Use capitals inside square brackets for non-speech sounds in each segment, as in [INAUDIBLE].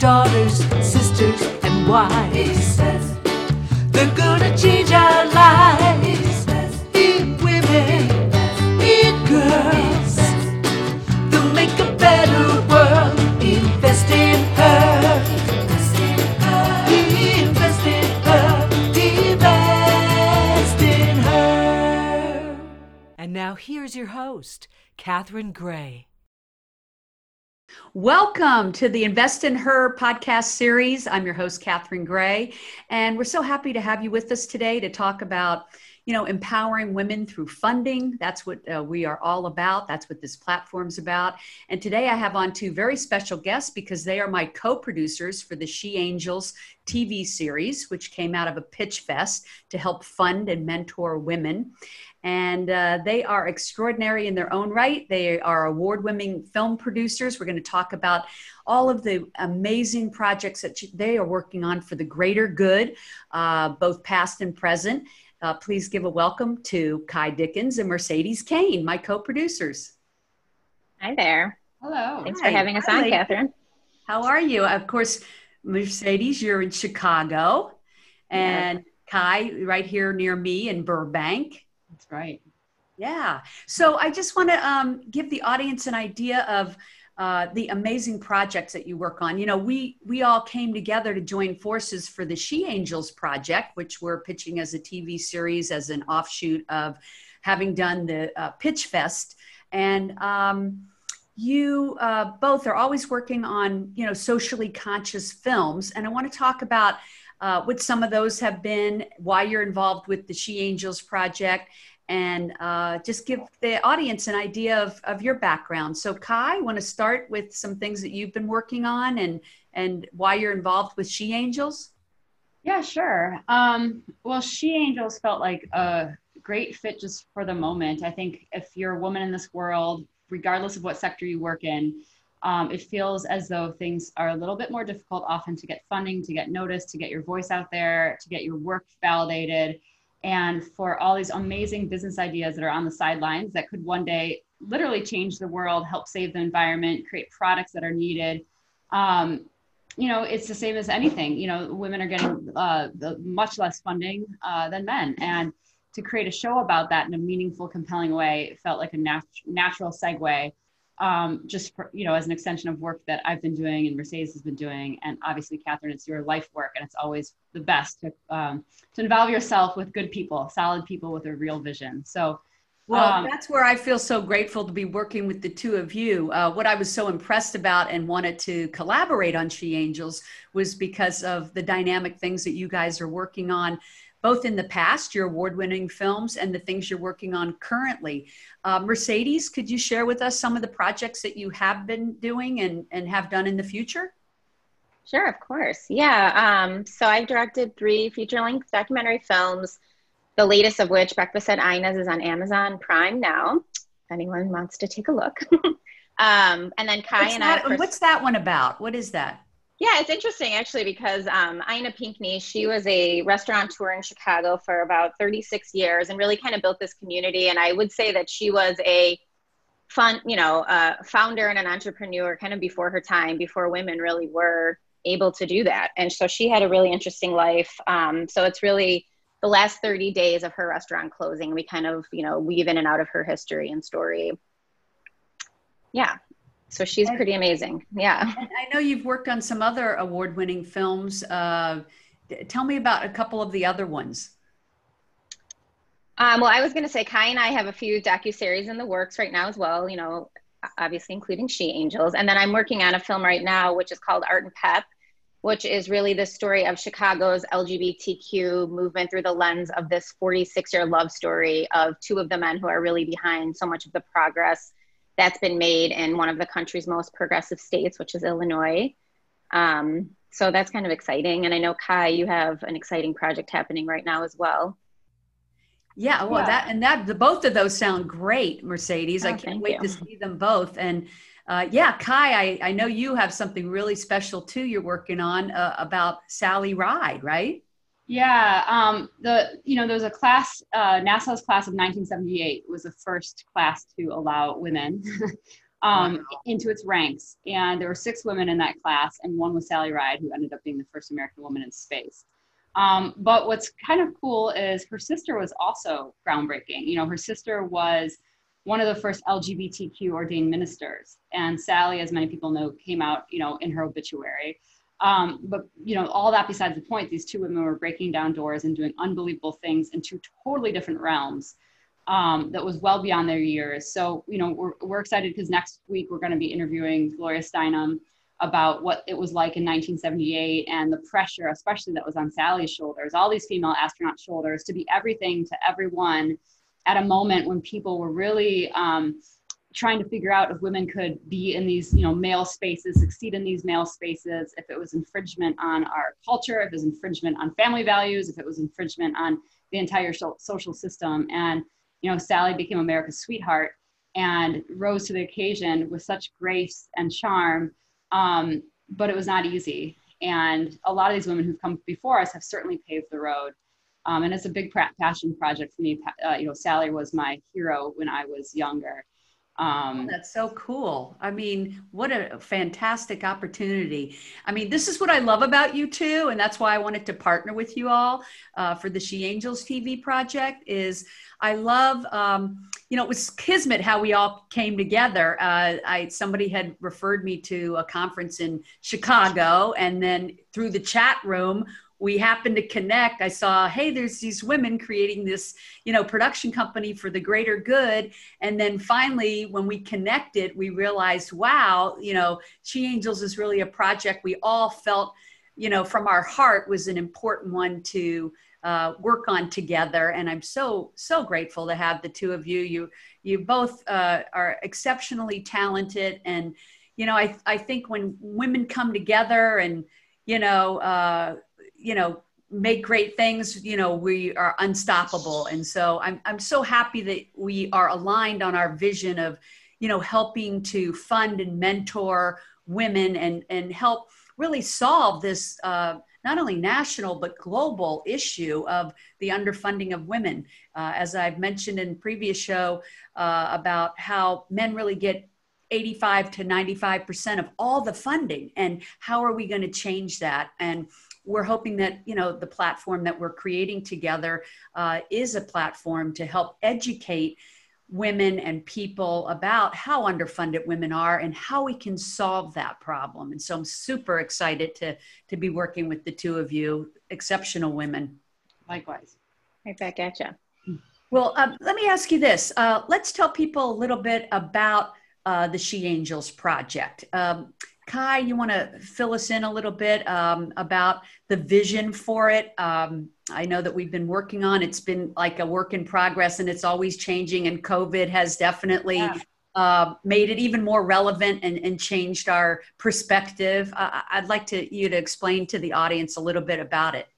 daughters, sisters, and wives. They're gonna change our lives. In women, in girls. They'll make a better world. Invest in her. Invest in her. Invest in her. Invest in her. And now here's your host, Catherine Gray. Welcome to the Invest in Her podcast series. I'm your host, Catherine Gray, and we're so happy to have you with us today to talk about, you know, empowering women through funding. That's what uh, we are all about. That's what this platform's about. And today I have on two very special guests because they are my co-producers for the She Angels TV series, which came out of a pitch fest to help fund and mentor women and uh, they are extraordinary in their own right. They are award winning film producers. We're going to talk about all of the amazing projects that they are working on for the greater good, uh, both past and present. Uh, please give a welcome to Ky Dickens and Mercedes Kane, my co producers. Hi there. Hello. Thanks Hi. for having us Hi, on. Catherine. How are you? Of course, Mercedes, you're in Chicago, and Ky, right here near me in Burbank. That's right. Yeah. So I just want to um, give the audience an idea of uh, the amazing projects that you work on. You know, we we all came together to join forces for the She Angels project, which we're pitching as a TV series as an offshoot of having done the uh, Pitch Fest. And um, you uh, both are always working on you know socially conscious films, and I want to talk about uh, what some of those have been, why you're involved with the She Angels project, and uh, just give the audience an idea of, of your background. So, Ky, want to start with some things that you've been working on and and why you're involved with She Angels? Yeah, sure. Um, well, She Angels felt like a great fit just for the moment. I think if you're a woman in this world, regardless of what sector you work in, um, it feels as though things are a little bit more difficult often to get funding, to get noticed, to get your voice out there, to get your work validated, and for all these amazing business ideas that are on the sidelines that could one day literally change the world, help save the environment, create products that are needed. Um, you know, it's the same as anything. You know, women are getting uh, much less funding uh, than men, and to create a show about that in a meaningful, compelling way felt like a nat- natural segue um, just for, you know, as an extension of work that I've been doing and Mercedes has been doing. And obviously, Catherine, it's your life work, and it's always the best to, um, to involve yourself with good people, solid people with a real vision. So, Well, um, that's where I feel so grateful to be working with the two of you. Uh, what I was so impressed about and wanted to collaborate on She Angels was because of the dynamic things that you guys are working on, both in the past, your award winning films, and the things you're working on currently. Uh, Mercedes, could you share with us some of the projects that you have been doing and, and have done in the future? Sure, of course. Yeah. Um, so I've directed three feature length documentary films, the latest of which, Breakfast at Ina's, is on Amazon Prime now, if anyone wants to take a look. [LAUGHS] um, and then Ky What's and that, I. what's that one about? What is that? Yeah, it's interesting actually because um, Ina Pinkney, she was a restaurateur in Chicago for about 36 years and really kind of built this community. And I would say that she was a fun, you know, uh, founder and an entrepreneur kind of before her time, before women really were able to do that. And so she had a really interesting life. Um, so it's really the last 30 days of her restaurant closing. We kind of, you know, weave in and out of her history and story. Yeah. So she's And- pretty amazing. Yeah. I know you've worked on some other award winning films. Uh, tell me about a couple of the other ones. Um, well, I was going to say Ky and I have a few docu series in the works right now as well. You know, obviously including She Angels, and then I'm working on a film right now which is called Art and Pep, which is really the story of Chicago's LGBTQ movement through the lens of this 46 year love story of two of the men who are really behind so much of the progress that's been made in one of the country's most progressive states, which is Illinois. Um, so that's kind of exciting. And I know Ky, you have an exciting project happening right now as well. Yeah, well, Yeah. that and that the both of those sound great, Mercedes. I Oh, can't wait you. to see them both. And uh, yeah, Ky, I, I know you have something really special too. You're working on uh, about Sally Ride, right? Yeah, um, the you know there was a class, uh, NASA's class of 1978 was the first class to allow women [LAUGHS] um, wow. into its ranks. And there were six women in that class, and one was Sally Ride, who ended up being the first American woman in space. Um, but what's kind of cool is her sister was also groundbreaking. You know, her sister was one of the first LGBTQ ordained ministers, and Sally, as many people know, came out, you know, in her obituary. Um, but you know, all that besides the point, these two women were breaking down doors and doing unbelievable things in two totally different realms um, that was well beyond their years. So, you know, we're, we're excited because next week we're going to be interviewing Gloria Steinem about what it was like in 1978 and the pressure, especially that was on Sally's shoulders, all these female astronaut shoulders, to be everything to everyone at a moment when people were really um, trying to figure out if women could be in these, you know, male spaces, succeed in these male spaces, if it was infringement on our culture, if it was infringement on family values, if it was infringement on the entire social system. And you know, Sally became America's sweetheart and rose to the occasion with such grace and charm. Um, but it was not easy. And a lot of these women who've come before us have certainly paved the road. Um, and it's a big passion project for me. Uh, you know, Sally was my hero when I was younger. Um, oh, that's so cool. I mean, what a fantastic opportunity. I mean, this is what I love about you too, and that's why I wanted to partner with you all uh, for the She Angels TV project. Is I love, um, you know, it was kismet how we all came together. Uh, I somebody had referred me to a conference in Chicago, and then through the chat room we happened to connect i saw hey there's these women creating this you know production company for the greater good. And then finally when we connected we realized wow you know she angels is really a project we all felt you know from our heart was an important one to uh, work on together. And i'm so so grateful to have the two of you. You you both uh, are exceptionally talented. And you know I, I think when women come together and you know uh, you know make great things you know we are unstoppable. And so i'm i'm so happy that we are aligned on our vision of you know helping to fund and mentor women and and help really solve this uh, not only national but global issue of the underfunding of women. Uh, as i've mentioned in previous show uh, about how men really get 85 to 95 percent of all the funding and how are we going to change that? And we're hoping that you know the platform that we're creating together uh, is a platform to help educate women and people about how underfunded women are and how we can solve that problem. And so i'm super excited to to be working with the two of you exceptional women. Likewise. Right back at you well um, let me ask you this. Uh, let's tell people a little bit about uh, the she angels project. Um, Ky, you want to fill us in a little bit um, about the vision for it? Um, I know that we've been working on it's been like a work in progress and it's always changing, and COVID has definitely yeah. uh, made it even more relevant and, and changed our perspective. Uh, I'd like to you to explain to the audience a little bit about it.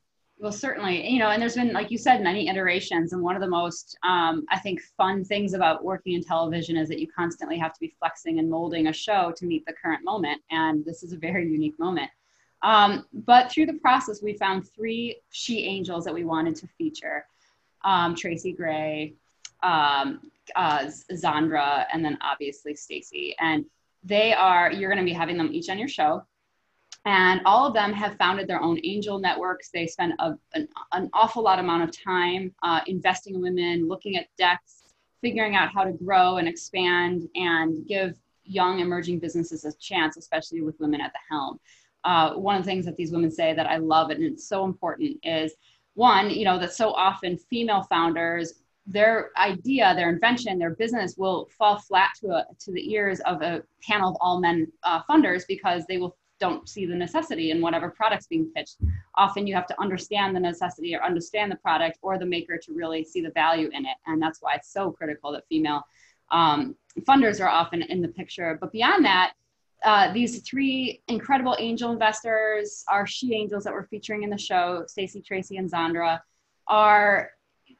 Well, certainly, you know, and there's been, like you said, many iterations. And one of the most, um, I think, fun things about working in television is that you constantly have to be flexing and molding a show to meet the current moment. And this is a very unique moment. Um, but through the process, we found three she angels that we wanted to feature um, Tracy Gray, um, uh, Zandra, and then obviously Stacy. And they are, you're going to be having them each on your show and all of them have founded their own angel networks. They spend a, an, an, awful lot amount of time uh, investing in women, looking at decks, figuring out how to grow and expand and give young emerging businesses a chance, especially with women at the helm. Uh, one of the things that these women say that I love and it's so important is one, you know, that so often female founders their idea, their invention, their business will fall flat to a, to the ears of a panel of all men uh, funders because they will don't see the necessity in whatever product's being pitched. Often you have to understand the necessity or understand the product or the maker to really see the value in it. And that's why it's so critical that female um, funders are often in the picture. But beyond that, uh, these three incredible angel investors, our she angels that we're featuring in the show, Stacy, Tracy, and Zandra, are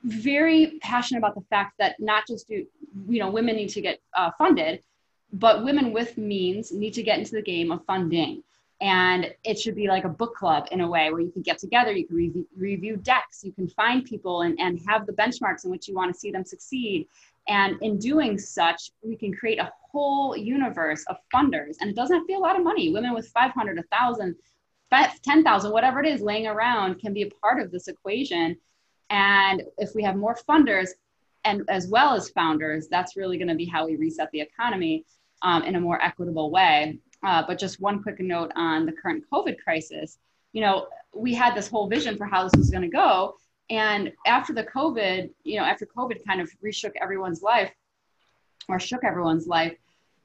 very passionate about the fact that not just do you know women need to get uh, funded, but women with means need to get into the game of funding and it should be like a book club in a way where you can get together you can review, review decks you can find people and, and have the benchmarks in which you want to see them succeed And in doing such, we can create a whole universe of funders. And it doesn't have to be a lot of money. Women with 500, 1,000, 10,000, whatever it is laying around can be a part of this equation. And if we have more funders and as well as founders, that's really going to be how we reset the economy um, in a more equitable way. Uh, but just one quick note on the current COVID crisis. You know, we had this whole vision for how this was going to go. And after the COVID, you know, after COVID kind of reshook everyone's life or shook everyone's life,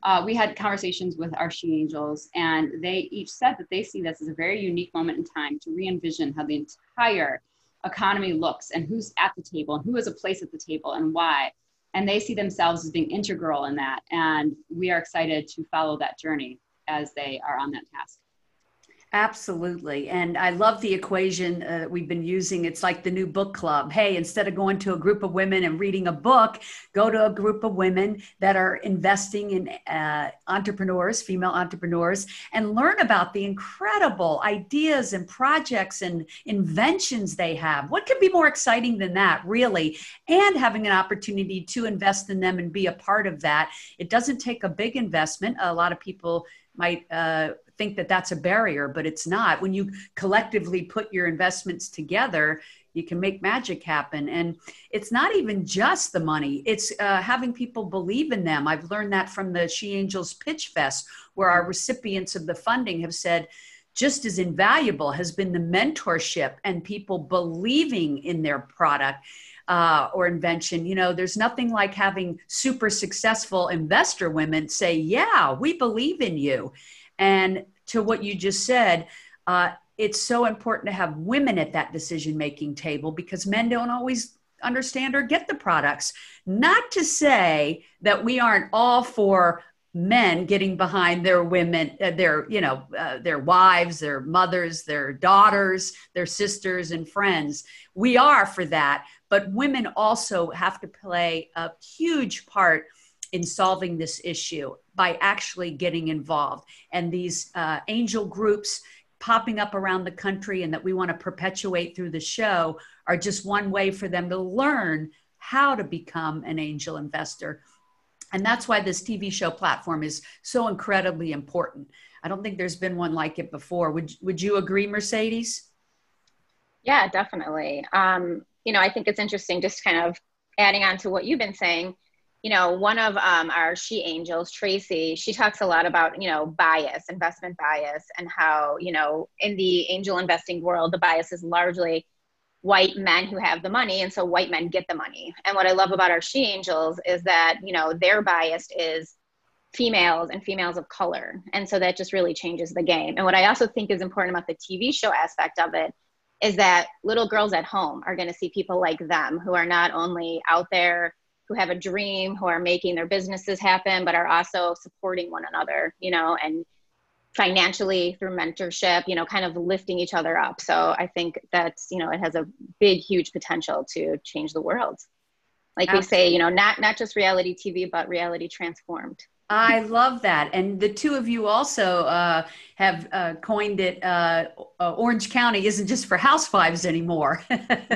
uh, we had conversations with our she angels, and they each said that they see this as a very unique moment in time to re envision how the entire economy looks and who's at the table and who has a place at the table and why. And they see themselves as being integral in that. And we are excited to follow that journey as they are on that task. Absolutely. And I love the equation uh, that we've been using. It's like the new book club. Hey, instead of going to a group of women and reading a book, go to a group of women that are investing in uh, entrepreneurs, female entrepreneurs, and learn about the incredible ideas and projects and inventions they have. What could be more exciting than that, really? And having an opportunity to invest in them and be a part of that. It doesn't take a big investment. A lot of people might uh, think that that's a barrier, but it's not. When you collectively put your investments together, you can make magic happen. And it's not even just the money, it's uh, having people believe in them. I've learned that from the She Angels Pitch Fest, where our recipients of the funding have said, just as invaluable has been the mentorship and people believing in their product. Uh, or invention. You know, there's nothing like having super successful investor women say, Yeah, we believe in you. And to what you just said, uh, it's so important to have women at that decision making table because men don't always understand or get the products. Not to say that we aren't all for men getting behind their women uh, their you know uh, their wives their mothers their daughters their sisters and friends we are for that but women also have to play a huge part in solving this issue by actually getting involved. And these uh, angel groups popping up around the country and that we want to perpetuate through the show are just one way for them to learn how to become an angel investor. And that's why this TV show platform is so incredibly important. I don't think there's been one like it before. Would, would you agree, Mercedes? Yeah, definitely. Um, you know, I think it's interesting just kind of adding on to what you've been saying you know, one of um, our she angels, Tracy, she talks a lot about, you know, bias, investment bias, and how, you know, in the angel investing world, the bias is largely white men who have the money. And so white men get the money. And what I love about our she angels is that, you know, their bias is females and females of color. And so that just really changes the game. And what I also think is important about the TV show aspect of it is that little girls at home are going to see people like them who are not only out there who have a dream, who are making their businesses happen, but are also supporting one another, you know, and financially through mentorship, you know, kind of lifting each other up. So I think that's, you know, it has a big, huge potential to change the world. Like Absolutely. we say, you know, not not just reality TV, but reality transformed. I love that. And the two of you also uh, have uh, coined it uh, uh Orange County isn't just for housewives anymore.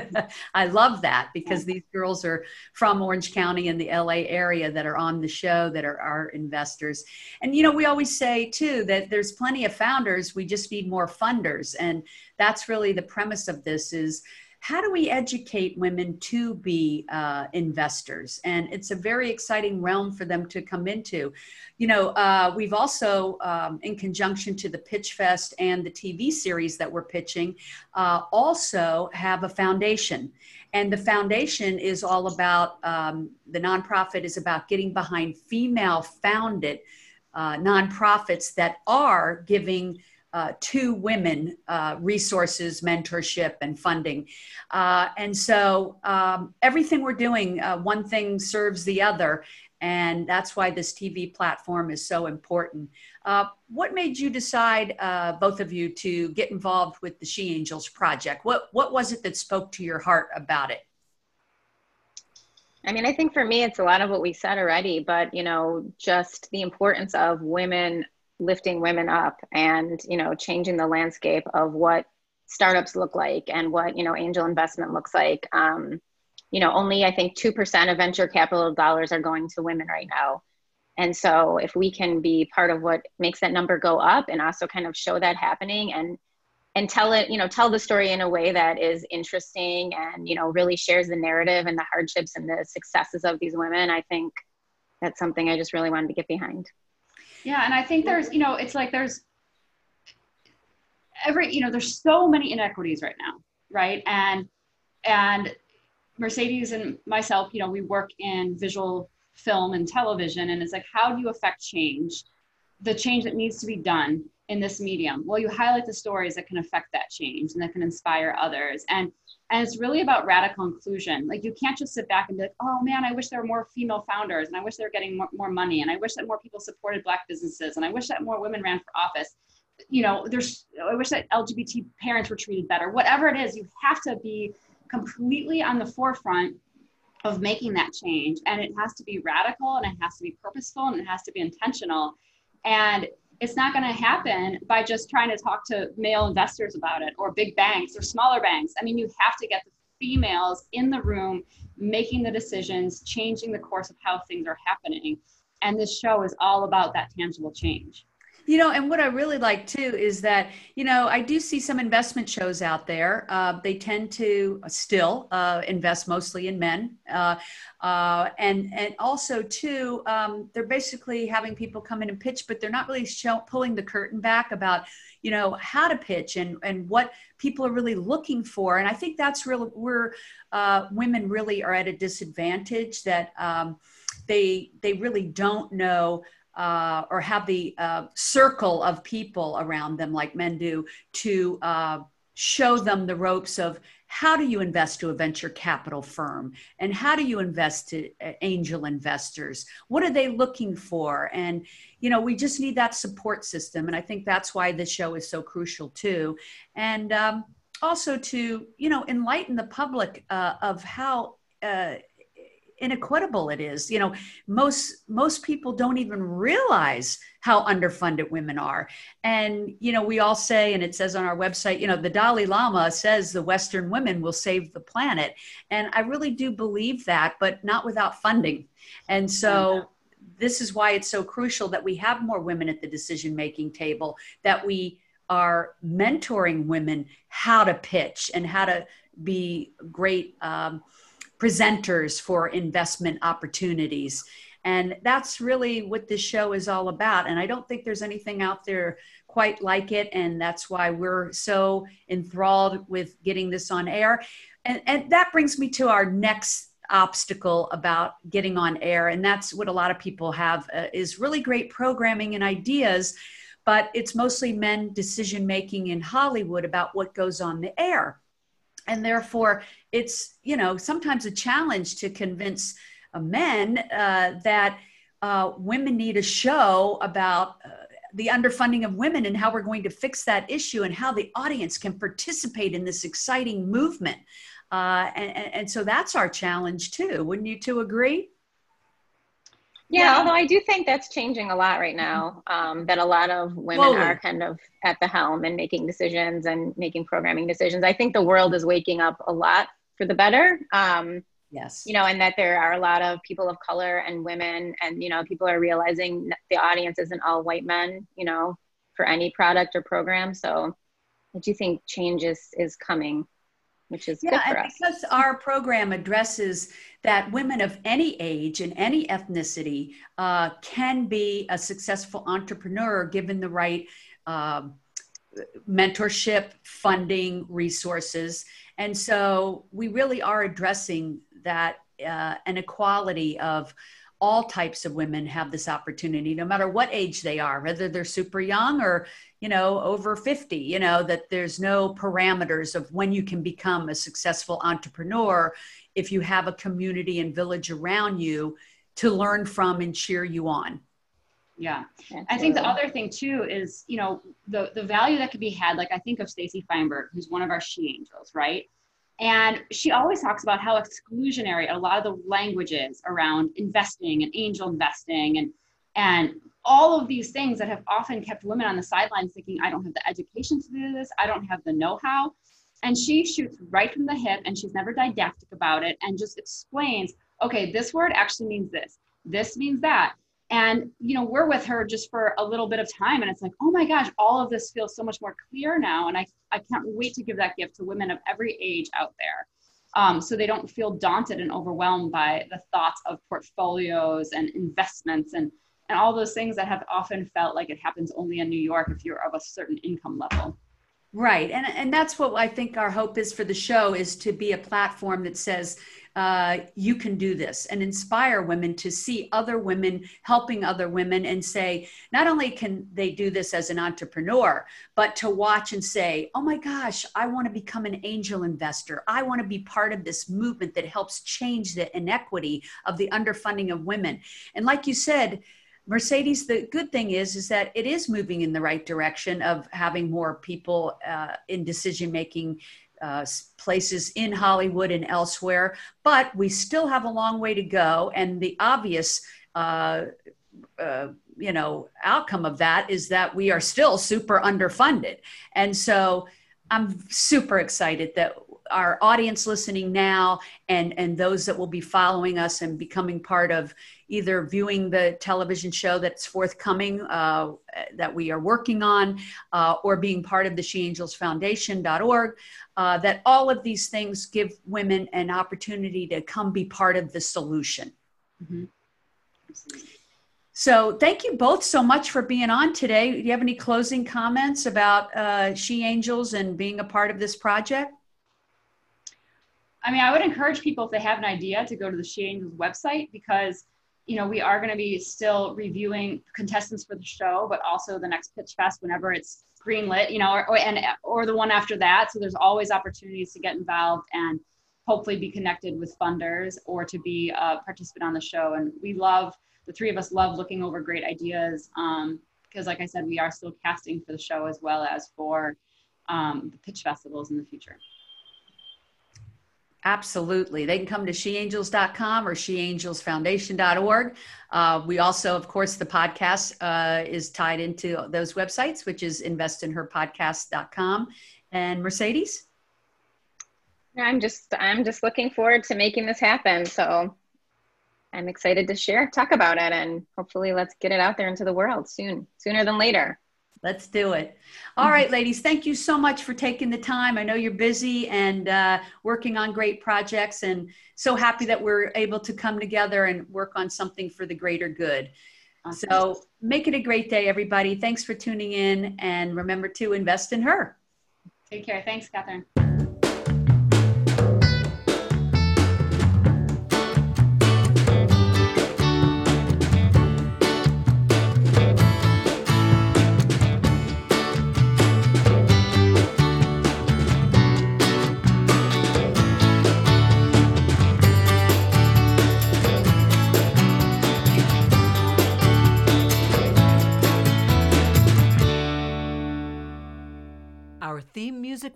[LAUGHS] I love that because these girls are from Orange County and the LA area that are on the show that are our investors. And, you know, we always say too that there's plenty of founders, we just need more funders. And that's really the premise of this is how do we educate women to be uh, investors? And it's a very exciting realm for them to come into. You know, uh, we've also, um, in conjunction to the Pitch Fest and the TV series that we're pitching, uh, also have a foundation. And the foundation is all about, um, the nonprofit is about getting behind female founded uh, nonprofits that are giving uh, to women uh, resources, mentorship, and funding. Uh, and so um, everything we're doing, uh, one thing serves the other. And that's why this TV platform is so important. Uh, what made you decide, uh, both of you, to get involved with the She Angels project? What, what was it that spoke to your heart about it? I mean, I think for me, it's a lot of what we said already, but you know, just the importance of women lifting women up and you know changing the landscape of what startups look like and what you know angel investment looks like um, you know, only I think 2% of venture capital dollars are going to women right now. And so if we can be part of what makes that number go up and also kind of show that happening and and tell it, you know, tell the story in a way that is interesting and, you know, really shares the narrative and the hardships and the successes of these women, I think that's something I just really wanted to get behind. Yeah, and I think there's, you know, it's like there's every, you know, there's so many inequities right now, right? And and Mercedes and myself, you know, we work in visual film and television, and it's like, how do you affect change? The change that needs to be done in this medium. Well, you highlight the stories that can affect that change and that can inspire others. And and it's really about radical inclusion. Like you can't just sit back and be like, oh man, I wish there were more female founders, and I wish they were getting more, more money, and I wish that more people supported Black businesses, and I wish that more women ran for office. You know, there's I wish that LGBT parents were treated better. Whatever it is, you have to be completely on the forefront of making that change. And it has to be radical and it has to be purposeful and it has to be intentional. And it's not going to happen by just trying to talk to male investors about it or big banks or smaller banks. I mean, you have to get the females in the room making the decisions, changing the course of how things are happening. And this show is all about that tangible change. You know, and what I really like too is that, you know, I do see some investment shows out there. Uh, they tend to still uh, invest mostly in men. Uh, uh, and, and also, too, um, they're basically having people come in and pitch, but they're not really show, pulling the curtain back about, you know, how to pitch and, and what people are really looking for. And I think that's really where uh, women really are at a disadvantage that um, they, they really don't know uh, or have the uh, circle of people around them like men do to uh, show them the ropes of how do you invest to a venture capital firm? And how do you invest to uh, angel investors? What are they looking for? And you know we just need that support system. And i think that's why this show is so crucial too. And um, also to you know enlighten the public uh, of how uh, inequitable it is. You know most most people don't even realize how underfunded women are. And you know we all say and it says on our website you know the dalai lama says the western women will save the planet. And i really do believe that but not without funding. And so this is why it's so crucial that we have more women at the decision making table that we are mentoring women how to pitch and how to be great um, presenters for investment opportunities. And that's really what this show is all about. And I don't think there's anything out there quite like it. And that's why we're so enthralled with getting this on air. And, and that brings me to our next obstacle about getting on air. And that's what a lot of people have uh, is really great programming and ideas. But it's mostly men decision making in Hollywood about what goes on the air and therefore it's you know sometimes a challenge to convince uh, men uh, that uh, women need a show about uh, the underfunding of women and how we're going to fix that issue and how the audience can participate in this exciting movement. Uh, and, and so that's our challenge too. Wouldn't you two agree yeah, yeah, although I do think that's changing a lot right now. Um, that a lot of women Slowly. are kind of at the helm and making decisions and making programming decisions. I think the world is waking up a lot for the better. Um, yes. You know, and that there are a lot of people of color and women, and you know, people are realizing the audience isn't all white men. You know, for any product or program. So, I do think change is is coming which is yeah, and us. because our program addresses that women of any age and any ethnicity uh, can be a successful entrepreneur given the right uh, mentorship, funding, resources, and so we really are addressing that uh, inequality of all types of women have this opportunity no matter what age they are whether they're super young or you know over 50 you know that there's no parameters of when you can become a successful entrepreneur if you have a community and village around you to learn from and cheer you on yeah Absolutely. i think the other thing too is you know the the value that could be had like i think of stacy feinberg who's one of our she angels right and she always talks about how exclusionary a lot of the language is around investing and angel investing and and all of these things that have often kept women on the sidelines thinking, I don't have the education to do this, I don't have the know how. And she shoots right from the hip and she's never didactic about it and just explains, okay, this word actually means this, this means that. And you know, we're with her just for a little bit of time, and it's like, oh my gosh, all of this feels so much more clear now. And I, I can't wait to give that gift to women of every age out there. Um, so they don't feel daunted and overwhelmed by the thoughts of portfolios and investments and and all those things that have often felt like it happens only in New York if you're of a certain income level. Right. And, and that's what I think our hope is for the show is to be a platform that says, uh, you can do this and inspire women to see other women helping other women and say, not only can they do this as an entrepreneur, but to watch and say, oh my gosh, I want to become an angel investor. I want to be part of this movement that helps change the inequity of the underfunding of women. And like you said, Mercedes, the good thing is is that it is moving in the right direction of having more people uh, in decision making uh, places in Hollywood and elsewhere, but we still have a long way to go. And the obvious, uh, uh, you know, outcome of that is that we are still super underfunded. And so I'm super excited that our audience listening now and and those that will be following us and becoming part of either viewing the television show that's forthcoming uh, that we are working on uh, or being part of the she angels foundation.org uh, that all of these things give women an opportunity to come be part of the solution. Mm-hmm. so thank you both so much for being on today. Do you have any closing comments about uh, she angels and being a part of this project I mean, I would encourage people if they have an idea to go to the She Angels website because you know we are going to be still reviewing contestants for the show, but also the next Pitch Fest whenever it's greenlit, you know, or, or and or the one after that. So there's always opportunities to get involved and hopefully be connected with funders or to be a participant on the show. And we love the three of us love looking over great ideas um, because, like I said, we are still casting for the show as well as for um, the pitch festivals in the future. Absolutely. They can come to sheangels.com or sheangelsfoundation.org. Uh, we also, of course, the podcast uh, is tied into those websites, which is investinherpodcast.com. And Mercedes? I'm just I'm just looking forward to making this happen. So I'm excited to share, talk about it, and hopefully let's get it out there into the world soon, sooner than later. Let's do it. All right, [LAUGHS] ladies, thank you so much for taking the time. I know you're busy and uh, working on great projects, and so happy that we're able to come together and work on something for the greater good. Awesome. So, make it a great day, everybody. Thanks for tuning in, and remember to invest in her. Take care. Thanks, Catherine.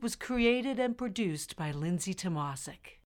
Was created and produced by Lindsay Tomasic.